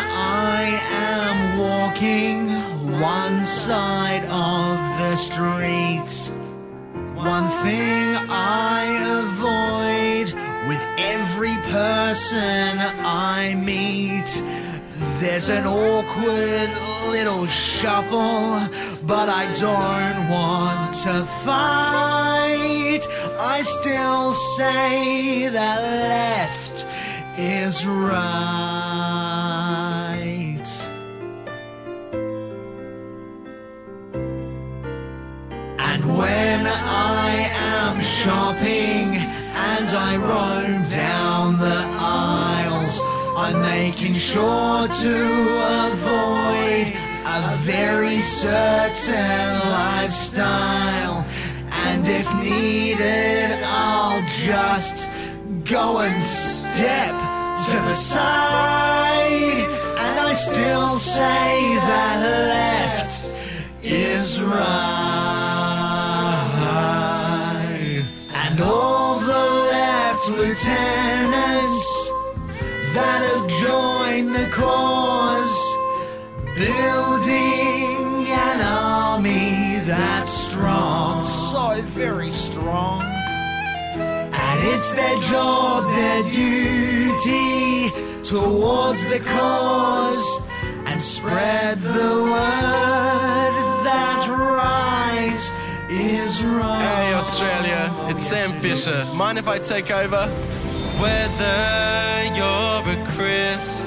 I am walking one side of the street, one thing I avoid with every person I meet. There's an awkward little shuffle, but I don't want to fight. I still say that left is right. Shopping and I roam down the aisles, I'm making sure to avoid a very certain lifestyle. And if needed, I'll just go and step to the side. And I still say that left is right. And all the left lieutenants that have joined the cause, building an army that's strong, so very strong. And it's their job, their duty towards the cause and spread the word it's Sam Fischer. Mind if I take over? Whether you're a Chris,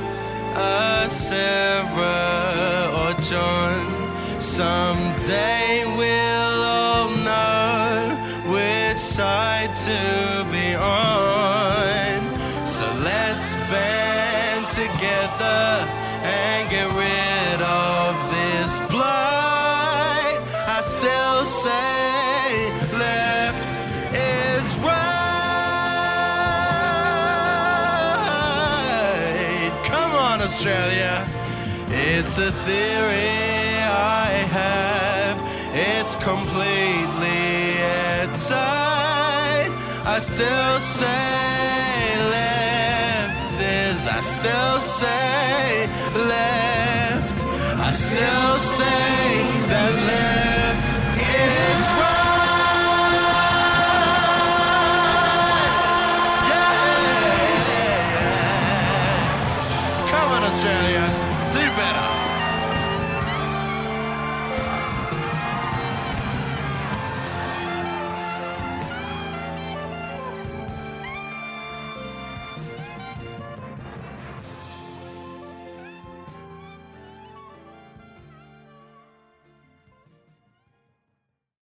a Sarah, or John, someday we'll all know which side Australia. It's a theory I have. It's completely outside. I still say left is. I still say left. I still say Australia.